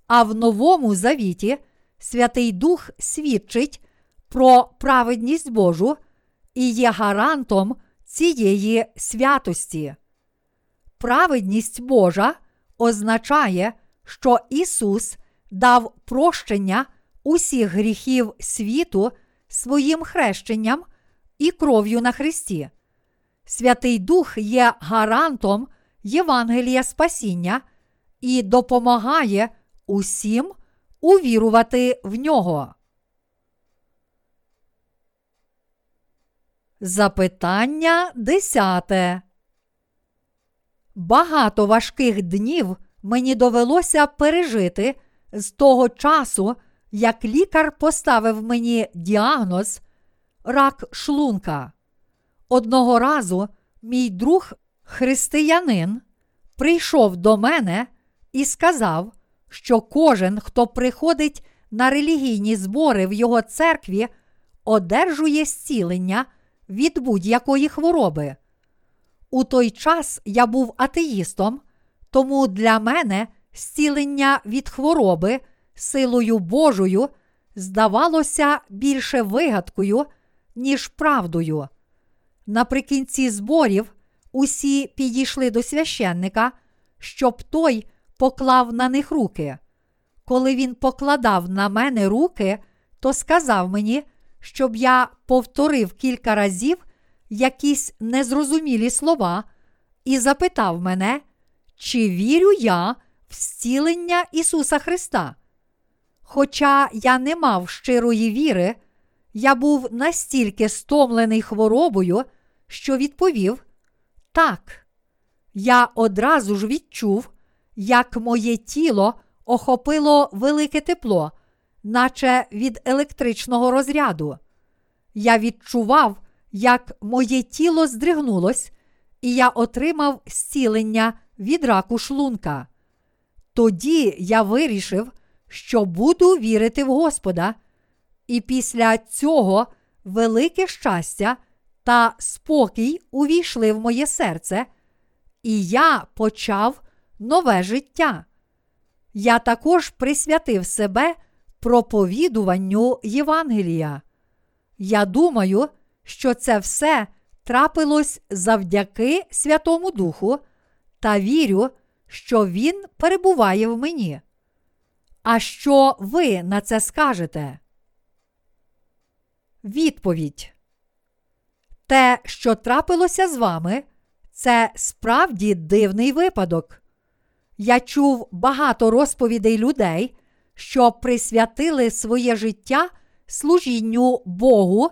а в Новому Завіті Святий Дух свідчить про праведність Божу і є гарантом цієї святості. Праведність Божа означає, що Ісус дав прощення усіх гріхів світу своїм хрещенням і кров'ю на Христі. Святий Дух є гарантом Євангелія Спасіння і допомагає усім увірувати в нього. Запитання десяте. Багато важких днів мені довелося пережити з того часу, як лікар поставив мені діагноз рак шлунка. Одного разу мій друг християнин прийшов до мене і сказав, що кожен, хто приходить на релігійні збори в його церкві, одержує зцілення від будь-якої хвороби. У той час я був атеїстом, Тому для мене зцілення від хвороби силою Божою здавалося більше вигадкою, ніж правдою. Наприкінці зборів усі підійшли до священника, щоб той поклав на них руки. Коли він покладав на мене руки, то сказав мені, щоб я повторив кілька разів якісь незрозумілі слова і запитав мене, чи вірю я в зцілення Ісуса Христа. Хоча я не мав щирої віри, я був настільки стомлений хворобою, що відповів так. Я одразу ж відчув, як моє тіло охопило велике тепло, наче від електричного розряду. Я відчував, як моє тіло здригнулось, і я отримав зцілення від раку шлунка. Тоді я вирішив, що буду вірити в Господа, і після цього велике щастя та спокій увійшли в моє серце, і я почав нове життя. Я також присвятив себе проповідуванню Євангелія. Я думаю, що це все трапилось завдяки Святому Духу та вірю, що Він перебуває в мені. А що ви на це скажете? Відповідь. Те, що трапилося з вами, це справді дивний випадок. Я чув багато розповідей людей, що присвятили своє життя служінню Богу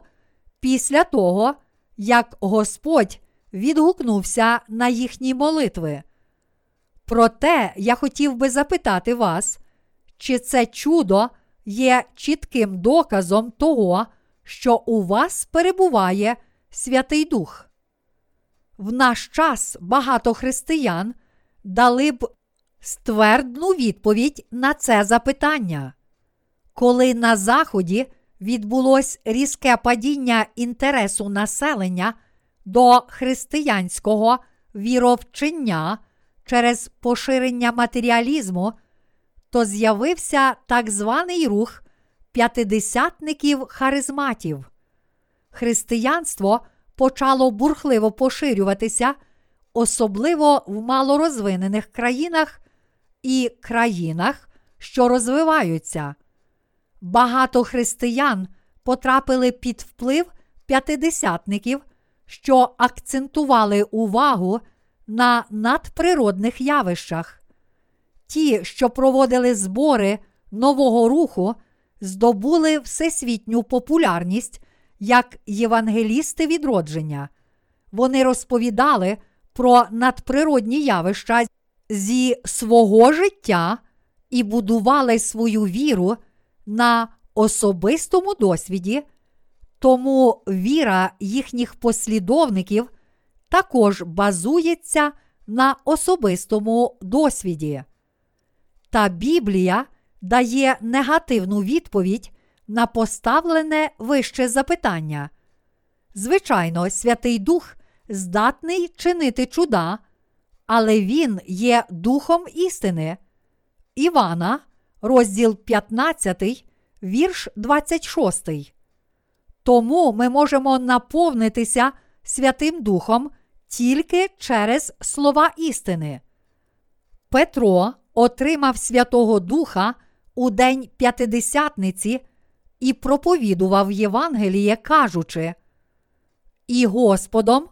після того, як Господь відгукнувся на їхні молитви. Проте я хотів би запитати вас, чи це чудо є чітким доказом того, що у вас перебуває Святий Дух. В наш час багато християн дали б ствердну відповідь на це запитання. Коли на Заході відбулось різке падіння інтересу населення до християнського віровчення через поширення матеріалізму, то з'явився так званий рух п'ятидесятників харизматів. Християнство почало бурхливо поширюватися, особливо в малорозвинених країнах і країнах, що розвиваються. Багато християн потрапили під вплив п'ятидесятників, що акцентували увагу на надприродних явищах. Ті, що проводили збори нового руху, здобули всесвітню популярність як євангелісти відродження. Вони розповідали про надприродні явища зі свого життя і будували свою віру на особистому досвіді, тому віра їхніх послідовників також базується на особистому досвіді. Та Біблія дає негативну відповідь на поставлене вище запитання. Звичайно, Святий Дух здатний чинити чуда, але Він є Духом істини. Івана, розділ 15, вірш 26. Тому ми можемо наповнитися Святим Духом тільки через слова істини. Петро отримав Святого Духа у День П'ятидесятниці і проповідував Євангеліє, кажучи, і Господом,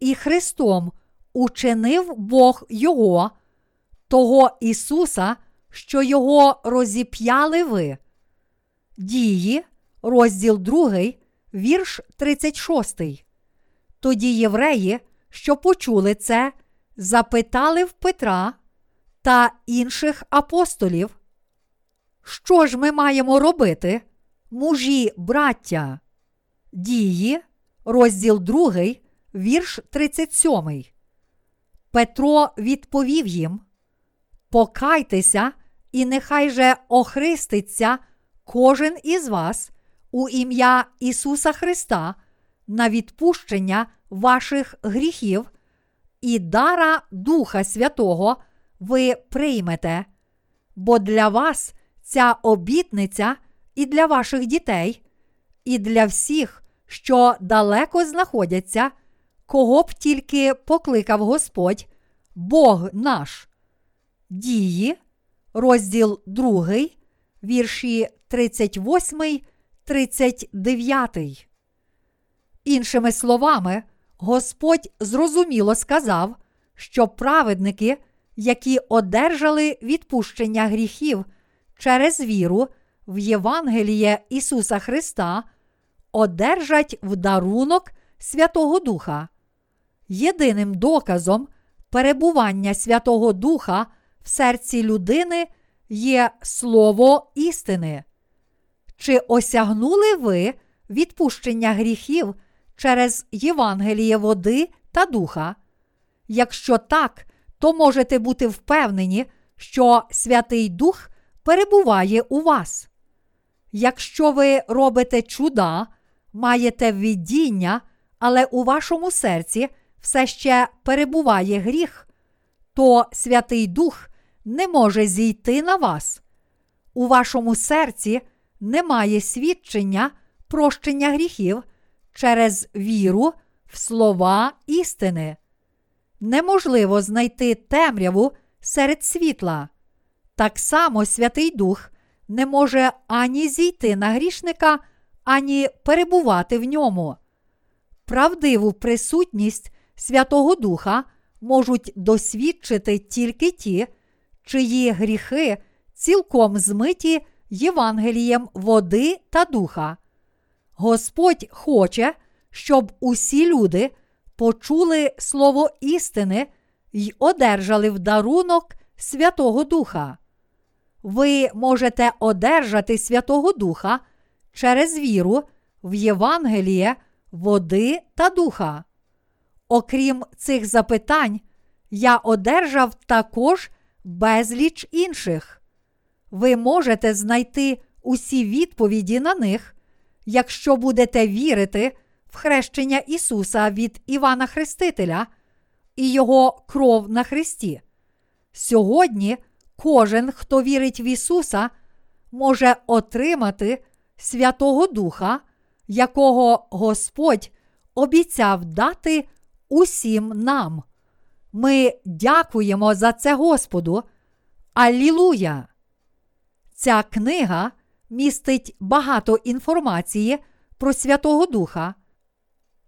і Христом учинив Бог Його, того Ісуса, що Його розіп'яли ви. Дії, розділ 2, вірш 36. Тоді євреї, що почули це, запитали в Петра та інших апостолів, що ж ми маємо робити, мужі браття? Дії, розділ 2, вірш 37. Петро відповів їм: Покайтеся, і нехай же охриститься кожен із вас у ім'я Ісуса Христа на відпущення ваших гріхів і дара Духа Святого ви приймете, бо для вас ця обітниця і для ваших дітей, і для всіх, що далеко знаходяться, кого б тільки покликав Господь, Бог наш. Дії, розділ 2, вірші 38, 39. Іншими словами, Господь зрозуміло сказав, що праведники, які одержали відпущення гріхів через віру в Євангеліє Ісуса Христа, одержать в дарунок Святого Духа. Єдиним доказом перебування Святого Духа в серці людини є Слово істини. Чи осягнули ви відпущення гріхів через Євангеліє води та духа? Якщо так, то можете бути впевнені, що Святий Дух перебуває у вас. Якщо ви робите чуда, маєте видіння, але у вашому серці все ще перебуває гріх, то Святий Дух не може зійти на вас. У вашому серці немає свідчення прощення гріхів через віру в слова істини. Неможливо знайти темряву серед світла. Так само Святий Дух не може ані зійти на грішника, ані перебувати в ньому. Правдиву присутність Святого Духа можуть досвідчити тільки ті, чиї гріхи цілком змиті Євангелієм води та духа. Господь хоче, щоб усі люди почули слово істини й одержали в дарунок Святого Духа. Ви можете одержати Святого Духа через віру в Євангеліє води та духа. Окрім цих запитань, я одержав також безліч інших. Ви можете знайти усі відповіді на них, якщо будете вірити в хрещення Ісуса від Івана Хрестителя і Його кров на Христі. Сьогодні кожен, хто вірить в Ісуса, може отримати Святого Духа, якого Господь обіцяв дати усім нам. Ми дякуємо за це Господу. Аллілуя! Ця книга містить багато інформації про Святого Духа.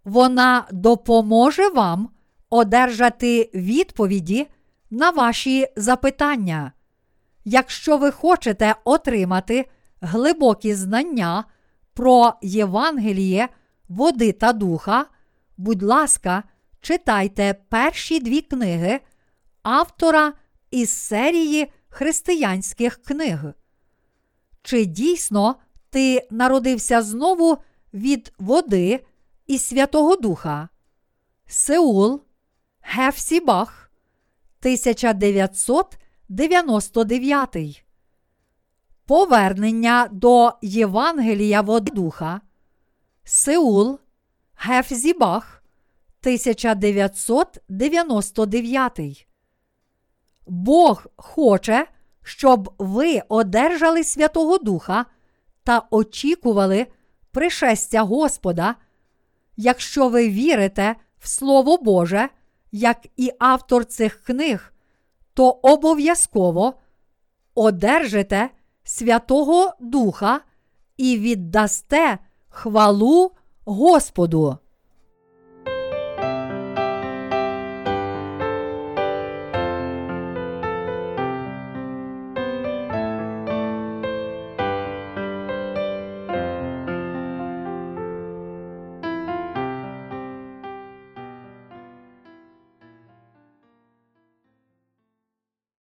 Вона допоможе вам одержати відповіді на ваші запитання. Якщо ви хочете отримати глибокі знання про Євангеліє, води та духа, будь ласка, читайте перші дві книги автора із серії християнських книг. Чи дійсно ти народився знову від води і Святого Духа? Сеул, Гефсібах, 1999. Повернення до Євангелія води Духа. Сеул, Гефзібах, 1999. Бог хоче, щоб ви одержали Святого Духа та очікували пришестя Господа, якщо ви вірите в Слово Боже, як і автор цих книг, то обов'язково одержите Святого Духа і віддасте хвалу Господу.